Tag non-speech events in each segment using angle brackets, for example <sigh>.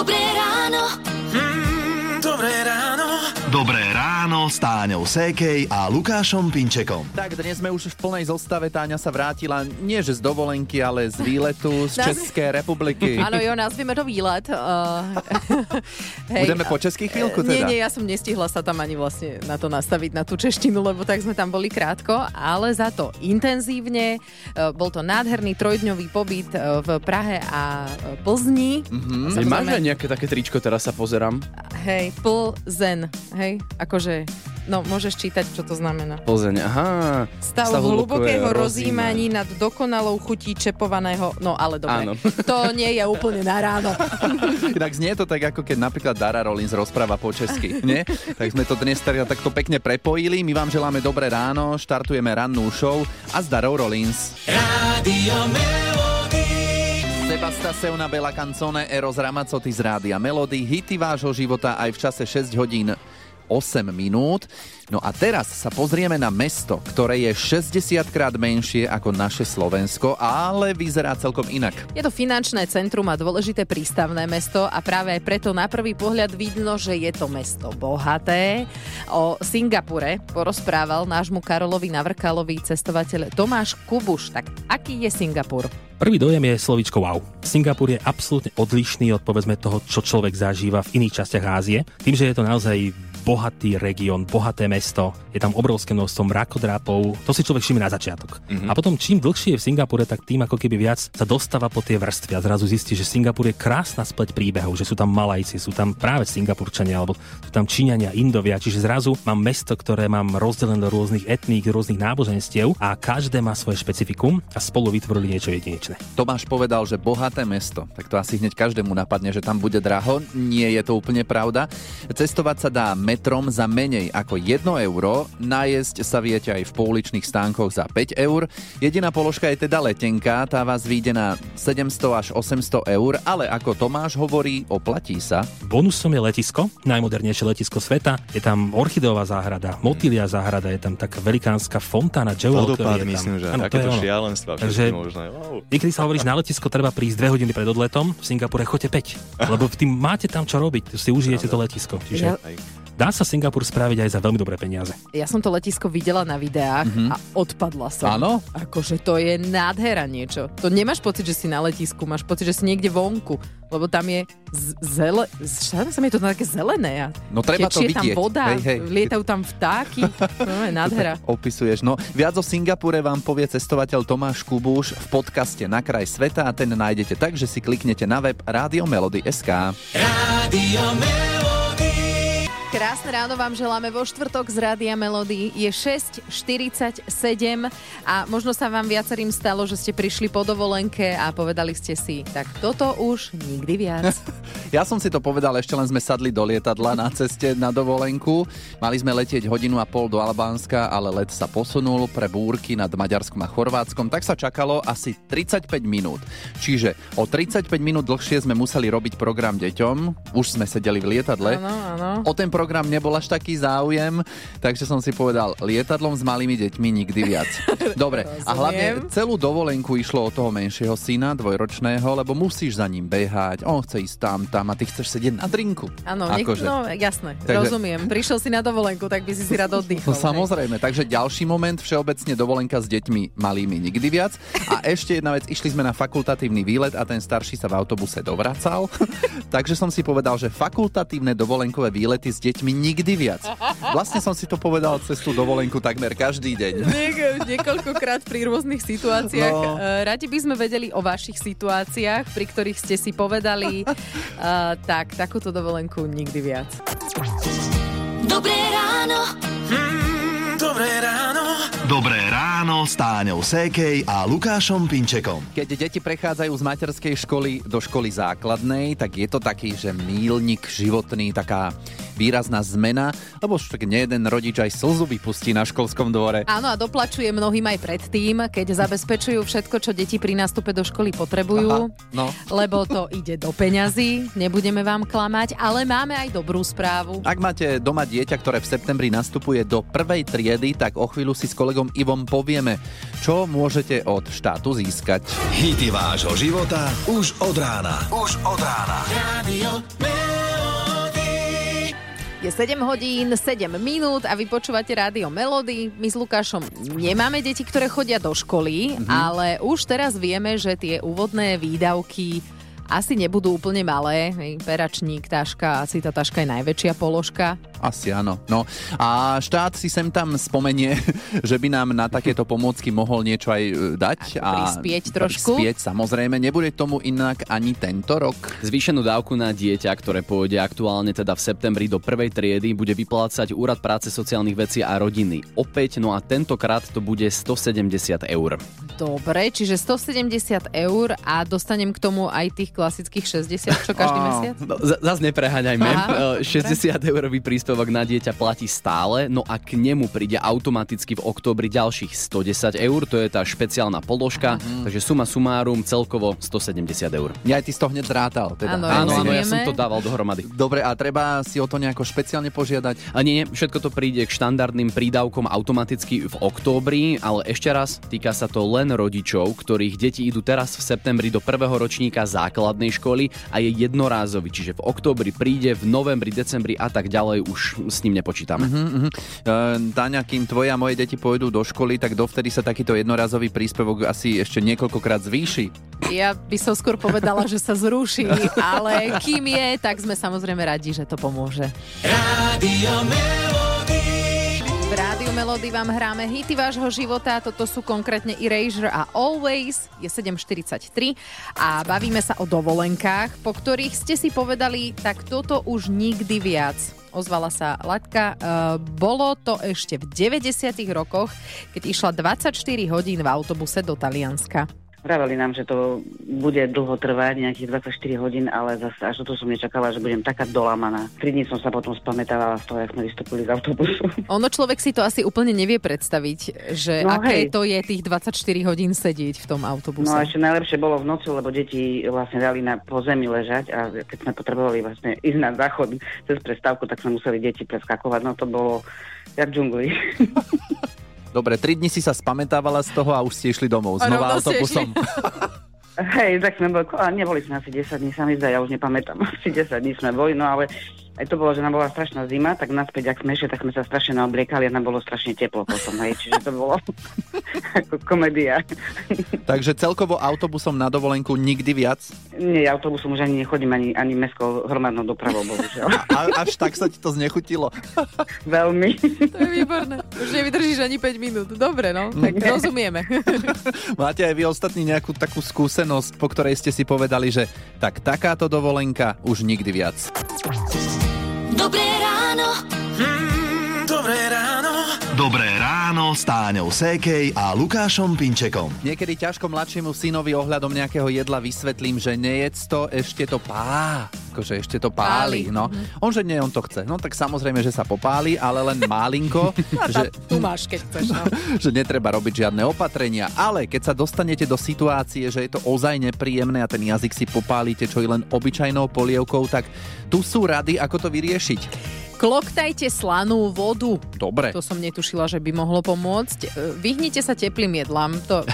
Dobré s Táňou Sékej a Lukášom Pinčekom. Tak dnes sme už v plnej zostave. Táňa sa vrátila nie že z dovolenky, ale z výletu z Českej republiky. <laughs> Áno, jo, nazvime to výlet. <laughs> Uh, Budeme po česky chvíľku teda? Nie, nie, ja som nestihla sa tam ani vlastne na to nastaviť, na tú češtinu, lebo tak sme tam boli krátko, ale za to intenzívne. Uh, Bol to nádherný trojdňový pobyt v Prahe a Plzni. Mhm. Ty máš aj nejaké také tričko, teraz sa pozerám. Hej, Plzen. Hej, akože, no môžeš čítať, čo to znamená. Plzeň, aha. Stav, Stav hlubokého rozjímaní nad dokonalou chutí čepovaného, no ale dobre, Áno. to nie je úplne na ráno. <laughs> Inak znie to tak, ako keď napríklad Dara Rollins rozpráva po česky, nie? Tak sme to dnes teda takto pekne prepojili. My vám želáme dobré ráno, štartujeme rannú show a s Darou Rollins. Rádio Melody. Sebasta una bella canzone Eros Ramazzotti z Rádia Melody, hity vášho života aj v čase 6 hodín 8 minút. No a teraz sa pozrieme na mesto, ktoré je 60 krát menšie ako naše Slovensko, ale vyzerá celkom inak. Je to finančné centrum a dôležité prístavné mesto a práve preto na prvý pohľad vidno, že je to mesto bohaté. O Singapure porozprával nášmu Karolovi Navrkalovi cestovateľ Tomáš Kubuš. Tak aký je Singapur? Prvý dojem je slovíčko wow. Singapur je absolútne odlišný od povedzme toho, čo človek zažíva v iných častiach Ázie. Tým, že je to naozaj bohatý región, bohaté mesto, je tam obrovské množstvo mrakodrápov, to si človek všimne na začiatok. Mm-hmm. A potom čím dlhšie je v Singapure, tak tým ako keby viac sa dostáva po tie vrstvy a zrazu zistí, že Singapur je krásna spleť príbehov, že sú tam Malajci, sú tam práve Singapurčania, alebo sú tam Číňania, Indovia, čiže zrazu mám mesto, ktoré mám rozdelené do rôznych etník, rôznych náboženstiev a každé má svoje špecifikum a spolu vytvorili niečo jedinečné. Tomáš povedal, že bohaté mesto, tak to asi hneď každému napadne, že tam bude draho. Nie je to úplne pravda. Cestovať sa dá metrom za menej ako 1 euro, najesť sa viete aj v pouličných stánkoch za 5 eur. Jediná položka je teda letenka, tá vás vyjde na 700 až 800 eur, ale ako Tomáš hovorí, oplatí sa. Bonusom je letisko, najmodernejšie letisko sveta. Je tam orchideová záhrada, motýlia záhrada, je tam taká velikánska fontána Vodopád, ktorý je tam. myslím, že je takéto šialenstva, Takže- možné. Wow. Niekedy sa hovorí, že na letisko treba prísť 2 hodiny pred odletom, v Singapure choďte 5, lebo v tým máte tam čo robiť, si užijete to letisko. Čiže Ja- dá sa Singapur spraviť aj za veľmi dobré peniaze. Ja som to letisko videla na videách a odpadla som. Áno? Akože to je nádhera niečo. To nemáš pocit, že si na letisku, máš pocit, že si niekde vonku, lebo tam je zele... Sa mi to také zelené. No treba to tečie tam vidieť. voda, Hej, hej. lietajú tam vtáky. <laughs> No, je nádhera. Opisuješ. No, viac o Singapure vám povie cestovateľ Tomáš Kubúš v podcaste Na kraj sveta a ten nájdete tak, že si kliknete na web Rádio Melody.sk. Rádio Melody. Krásne ráno vám želáme vo štvrtok z Rádia Melody. Je 6.47 a možno sa vám viacerým stalo, že ste prišli po dovolenke a povedali ste si, tak toto už nikdy viac. <laughs> Ja som si to povedal, ešte len sme sadli do lietadla na ceste na dovolenku. Mali sme letieť hodinu a pol do Albánska, ale let sa posunul pre búrky nad Maďarskom a Chorvátskom, tak sa čakalo asi 35 minút. Čiže o 35 minút dlhšie sme museli robiť program deťom, už sme sedeli v lietadle. Áno, áno. O ten program nebol až taký záujem, takže som si povedal, lietadlom s malými deťmi nikdy viac. <laughs> Dobre, a hlavne celú dovolenku išlo o toho menšieho syna, dvojročného, lebo musíš za ním behať, on chce ísť tam, tam a ty chceš sedieť na drinku. Áno, Akože. no jasné, Takže- rozumiem. Prišiel si na dovolenku, tak by si si rád <laughs> oddychol. No samozrejme, takže ďalší moment, všeobecne dovolenka s deťmi malými nikdy viac. A <laughs> ešte jedna vec, išli sme na fakultatívny výlet a ten starší sa v autobuse dovracal. takže som si povedal, že fakultatívne dovolenkové výlety s deťmi nikdy viac. Vlastne som si to povedal cez tú dovolenku takmer každý deň. Niek- niekoľkokrát pri rôznych situáciách. No. No. Radi by sme vedeli o vašich situáciách, pri ktorých ste si povedali, uh, tak, takúto dovolenku nikdy viac. Dobré ráno. Mm, dobré ráno. Dobré ráno s Táňou Sékej a Lukášom Pinčekom. Keď deti prechádzajú z materskej školy do školy základnej, tak je to taký, že mílnik životný, taká výrazná zmena, lebo však nejeden rodič aj slzu vypustí na školskom dvore. Áno a doplačuje mnohým aj predtým, keď zabezpečujú všetko, čo deti pri nástupe do školy potrebujú. Aha, no. Lebo to ide do peňazí, nebudeme vám klamať, ale máme aj dobrú správu. Ak máte doma dieťa, ktoré v septembri nastupuje do prvej triedy, tak o chvíľu si s kolegom Ivom povieme povieme, čo môžete od štátu získať. Hity vášho života už od rána. Už od rána. Radio. Je 7 hodín, 7 minút a vy počúvate rádio Melody. My s Lukášom nemáme deti, ktoré chodia do školy, ale už teraz vieme, že tie úvodné výdavky asi nebudú úplne malé. Peračník, taška, asi tá taška je najväčšia položka. Asi áno. No a štát si sem tam spomenie, <laughs> že by nám na takéto pomôcky mohol niečo aj e, dať. A prispieť trošku. Prispieť, samozrejme. Nebude tomu inak ani tento rok. Zvýšenú dávku na dieťa, ktoré pôjde aktuálne teda v septembri do prvej triedy, bude vyplácať Úrad práce sociálnych vecí a rodiny. Opäť, no a tentokrát to bude 170 eur. Dobre, čiže 170 eur a dostanem k tomu aj tých klasických 60, čo každý Á, mesiac? No, z- zas nepreháňajme. Aha, E, 60 eurový príspevok na dieťa platí stále, no a k nemu príde automaticky v októbri ďalších 110 eur, to je tá špeciálna položka, Mhm. takže suma sumárum celkovo 170 eur. Ja aj ty si to hneď zrátal. Teda. Áno, Áno, áno, ja som to dával dohromady. Dobre, a treba si o to nejako špeciálne požiadať? A nie, nie, všetko to príde k štandardným prídavkom automaticky v októbri, ale ešte raz, týka sa to len rodičov, ktorých deti idú teraz v septembri do prvého ročníka základnej školy a je jednorázový, čiže v októbri príde, v novembri, decembri a tak ďalej už s ním nepočítame. Uh-huh. Táňa, kým tvoje a moje deti pôjdu do školy, tak dovtedy sa takýto jednorazový príspevok asi ešte niekoľkokrát zvýši. Ja by som skôr povedala, že sa zruší, <laughs> ale kým je, tak sme samozrejme radi, že to pomôže. Radio Melody. Rádiu Melody vám hráme hity vášho života, toto sú konkrétne Erasure a Always, je 7.43 a bavíme sa o dovolenkách, po ktorých ste si povedali, tak toto už nikdy viac. Ozvala sa Latka. E, bolo to ešte v 90. rokoch, keď išla 24 hodín v autobuse do Talianska. Vraveli nám, že to bude dlho trvať, nejakých 24 hodín, ale zase až toto som nečakala, že budem taká dolamaná. Tri dní som sa potom spamätávala z toho, jak sme vystúpili z autobusu. <laughs> Ono človek si to asi úplne nevie predstaviť, že No aké hej. to je tých 24 hodín sedieť v tom autobuse. No a ešte najlepšie bolo v noci, lebo deti vlastne dali na pozemí ležať a keď sme potrebovali vlastne ísť na záchod cez prestávku, tak sme museli deti preskakovať. No to bolo jak džungli. <laughs> Dobre, tri dni si sa spamätávala z toho a už ste išli domov. Znova rovno ste autobusom. <laughs> Hej, tak sme boli, a neboli sme asi 10 dní, sa mi zdá, ja už nepamätám, <laughs> asi 10 dní sme boli, no ale aj to bolo, že nám bola strašná zima, tak naspäť, ak sme išli, tak sme sa strašne naobliekali a nám bolo strašne teplo potom, hej, čiže to bolo <laughs> ako komédia. Takže celkovo autobusom na dovolenku nikdy viac. Nie, autobusom už ani nechodím, ani, ani mestskou hromadnou dopravou, bohužiaľ. A, až tak sa ti to znechutilo. <laughs> Veľmi. To je výborné. Už nevydržíš ani 5 minút. Dobre, no. Tak rozumieme. <laughs> Máte aj vy ostatní nejakú takú skúsenosť, po ktorej ste si povedali, že tak takáto dovolenka už nikdy viac. Dobré ráno. Mm. Dobré ráno s Táňou Sékej a Lukášom Pinčekom. Niekedy ťažko mladšiemu synovi ohľadom nejakého jedla vysvetlím, že nejedz to, ešte to pá. Akože ešte to páli, no. On, že nie, on to chce. No tak samozrejme, že sa popáli, ale len málinko, <laughs> že, Tu máš, keď chceš. No. <laughs> že netreba robiť žiadne opatrenia. Ale keď sa dostanete do situácie, že je to ozaj nepríjemné a ten jazyk si popálite čo i len obyčajnou polievkou, tak tu sú rady, ako to vyriešiť. Kloktajte slanú vodu. Dobre. To som netušila, že by mohlo pomôcť. E, Vyhnite sa teplým jedlám, to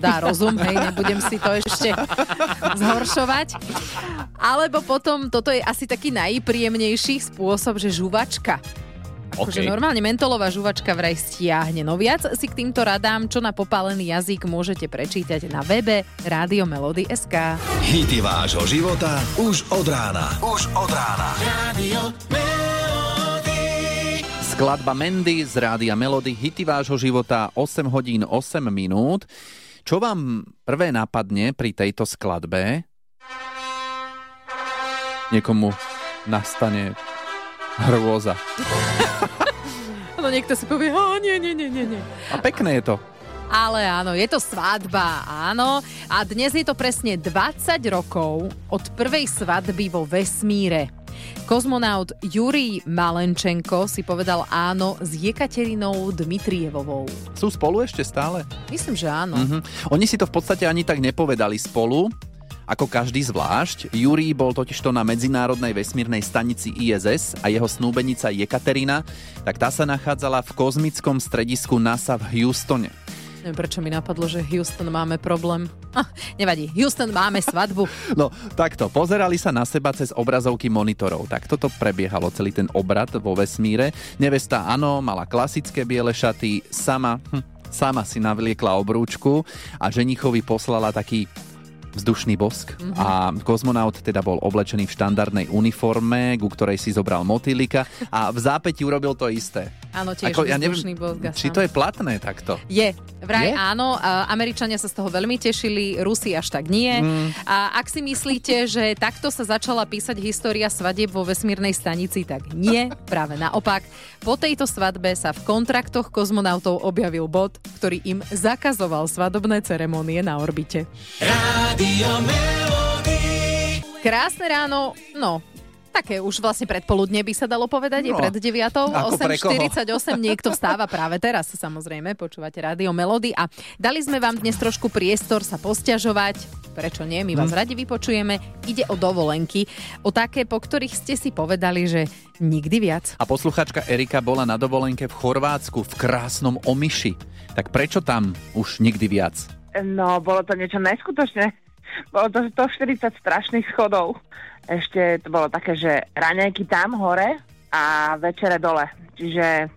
dá rozum, hej, nebudem si to ešte zhoršovať. Alebo potom, toto je asi taký najpríjemnejší spôsob, že žuvačka. Akože OK. normálne mentolová žuvačka vraj stiahne. No viac si k týmto radám, čo na popálený jazyk môžete prečítať na webe SK. Hity vášho života už od rána. Už od rána. Radio. Skladba Mendy z Rádia Melody, hity vášho života, 8 hodín 8 minút. Čo vám prvé napadne pri tejto skladbe? Niekomu nastane hrôza. <laughs> No niekto si povie, nie, nie, nie, nie, nie. A pekné je to. Ale áno, je to svadba, áno. A dnes je to presne 20 rokov od prvej svadby vo vesmíre. Kozmonaut Jurij Malenčenko si povedal áno s Jekaterinou Dmitrievovou. Sú spolu ešte stále? Myslím, že áno. Mhm. Oni si to v podstate ani tak nepovedali spolu, ako každý zvlášť. Jurij bol totižto na medzinárodnej vesmírnej stanici ISS a jeho snúbenica Jekaterina, tak tá sa nachádzala v kozmickom stredisku NASA v Houstone. Neviem, prečo mi napadlo, že Houston máme problém. Ah, nevadí, Houston máme svadbu. <laughs> No, takto, pozerali sa na seba cez obrazovky monitorov. Tak toto prebiehalo celý ten obrad vo vesmíre. Nevesta, áno, mala klasické biele šaty, sama, hm, sama si navliekla obrúčku a ženichovi poslala taký vzdušný bosk mm-hmm. a kozmonaut teda bol oblečený v štandardnej uniforme, ku ktorej si zobral motýlika a v zápäti urobil to isté. Áno, tiež Ako, ja neviem, bosk. Či to je platné takto? Je. Vraj je? áno, Američania sa z toho veľmi tešili, Rusi až tak nie. Mm. A ak si myslíte, že takto sa začala písať história svadieb vo vesmírnej stanici, tak nie, práve naopak. Po tejto svadbe sa v kontraktoch kozmonautov objavil bod, ktorý im zakazoval svadobné ceremonie na orbite. Rádio Krásne ráno, no, také už vlastne predpoludne by sa dalo povedať, no, je pred 9. 8.48 niekto vstáva práve teraz, samozrejme, počúvate rádio Melody a dali sme vám dnes trošku priestor sa posťažovať, prečo nie, my vás hmm. radi vypočujeme, ide o dovolenky, o také, po ktorých ste si povedali, že nikdy viac. A posluchačka Erika bola na dovolenke v Chorvátsku, v krásnom Omiši. Tak prečo tam už nikdy viac? No, bolo to niečo neskutočné. Bolo to 140 strašných schodov ešte to bolo také, že raňajky tam hore a večere dole. Čiže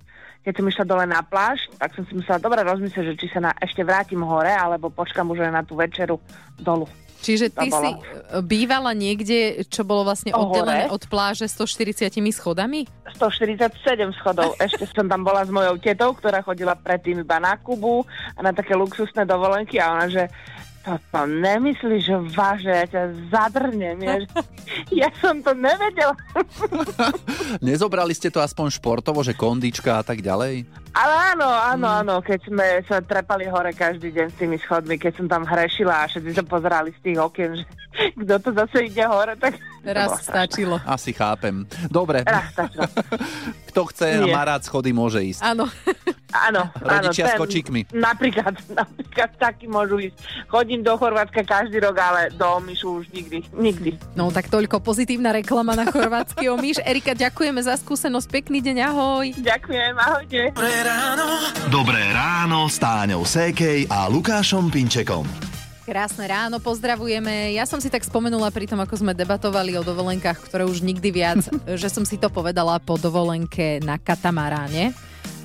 keď som išla dole na pláž, tak som si musela dobre rozmyslieť, že či sa na, ešte vrátim hore, alebo počkam už na tú večeru dolu. Čiže ty si e, bývala niekde, čo bolo vlastne oddelené od pláže 140 schodami? 147 schodov. <laughs> Ešte som tam bola s mojou tetou, ktorá chodila predtým iba na Kubu a na také luxusné dovolenky a ona, že to nemyslíš, že váže, ja ťa zadrnem. Ja, <laughs> ja som to nevedela. <laughs> Nezobrali ste to aspoň športovo, že kondička a tak ďalej? Ale áno, áno, mm. áno, keď sme sa trepali hore každý deň s tými schodmi, keď som tam hrešila a všetci sa pozerali z tých okien, že <laughs> kto to zase ide hore, tak... Raz stačilo. Asi chápem. Dobre. Raz stačilo. Kto chce a má rád schody, môže ísť. Áno. Áno, Rodičia áno, s kočíkmi. Napríklad, <laughs> napríklad taký môžu ísť. Chodím do Chorvátska každý rok, ale do Omišu už nikdy. Nikdy. No tak toľko pozitívna reklama na chorvátsky Omiš. Erika, ďakujeme za skúsenosť. Pekný deň, ahoj. Ďakujem, ahojte. Dobré ráno. Dobré ráno s Táňou Sékej a Lukášom Pinčekom. Krásne ráno, pozdravujeme. Ja som si tak spomenula pri tom, ako sme debatovali o dovolenkách, ktoré už nikdy viac, <laughs> že som si to povedala po dovolenke na katamaráne.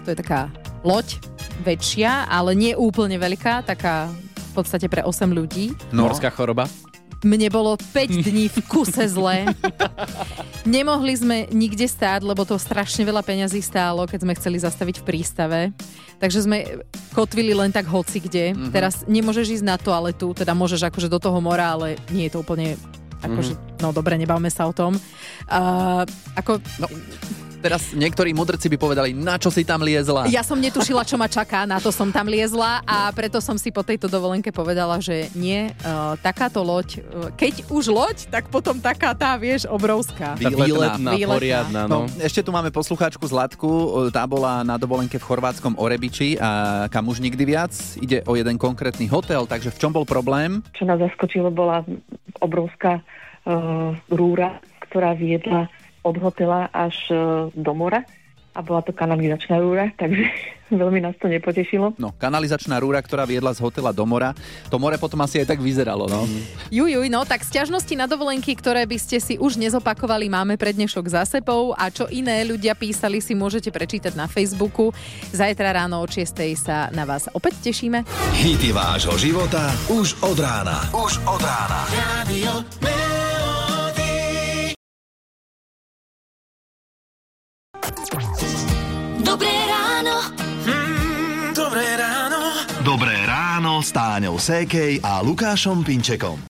To je taká loď väčšia, ale nie úplne veľká, taká v podstate pre 8 ľudí. Norská choroba? Mne bolo 5 <laughs> dní v kuse zle. Nemohli sme nikde stáť, lebo to strašne veľa peňazí stálo, keď sme chceli zastaviť v prístave. Takže sme kotvili len tak hoci kde. Mm-hmm. Teraz nemôžeš ísť na toaletu, teda môžeš akože do toho mora, ale nie je to úplne akože, mm-hmm. no dobre, nebavme sa o tom. Uh, ako, no teraz niektorí mudrci by povedali, na čo si tam liezla? Ja som netušila, čo ma čaká, na to som tam liezla a preto som si po tejto dovolenke povedala, že nie, uh, takáto loď, uh, keď už loď, tak potom taká tá, vieš, obrovská. Výletná, výletná, poriadna. No. no. Ešte tu máme poslucháčku Zlatku, tá bola na dovolenke v chorvátskom Orebiči a kam už nikdy viac. Ide o jeden konkrétny hotel, takže v čom bol problém? Čo nás zaskočilo, bola obrovská uh, rúra, ktorá viedla od hotela až e, do mora a bola to kanalizačná rúra, <laughs> takže veľmi nás to nepotešilo. No, kanalizačná rúra, ktorá viedla z hotela do mora, to more potom asi aj tak vyzeralo, no. Juj, juj, no, tak sťažnosti na dovolenky, ktoré by ste si už nezopakovali, máme pred dnešok za sebou a čo iné ľudia písali, si môžete prečítať na Facebooku. Zajtra ráno o 6 sa na vás opäť tešíme. Hity vášho života už od rána. Už od rána. Radio s Táňou Sékej a Lukášom Pinčekom.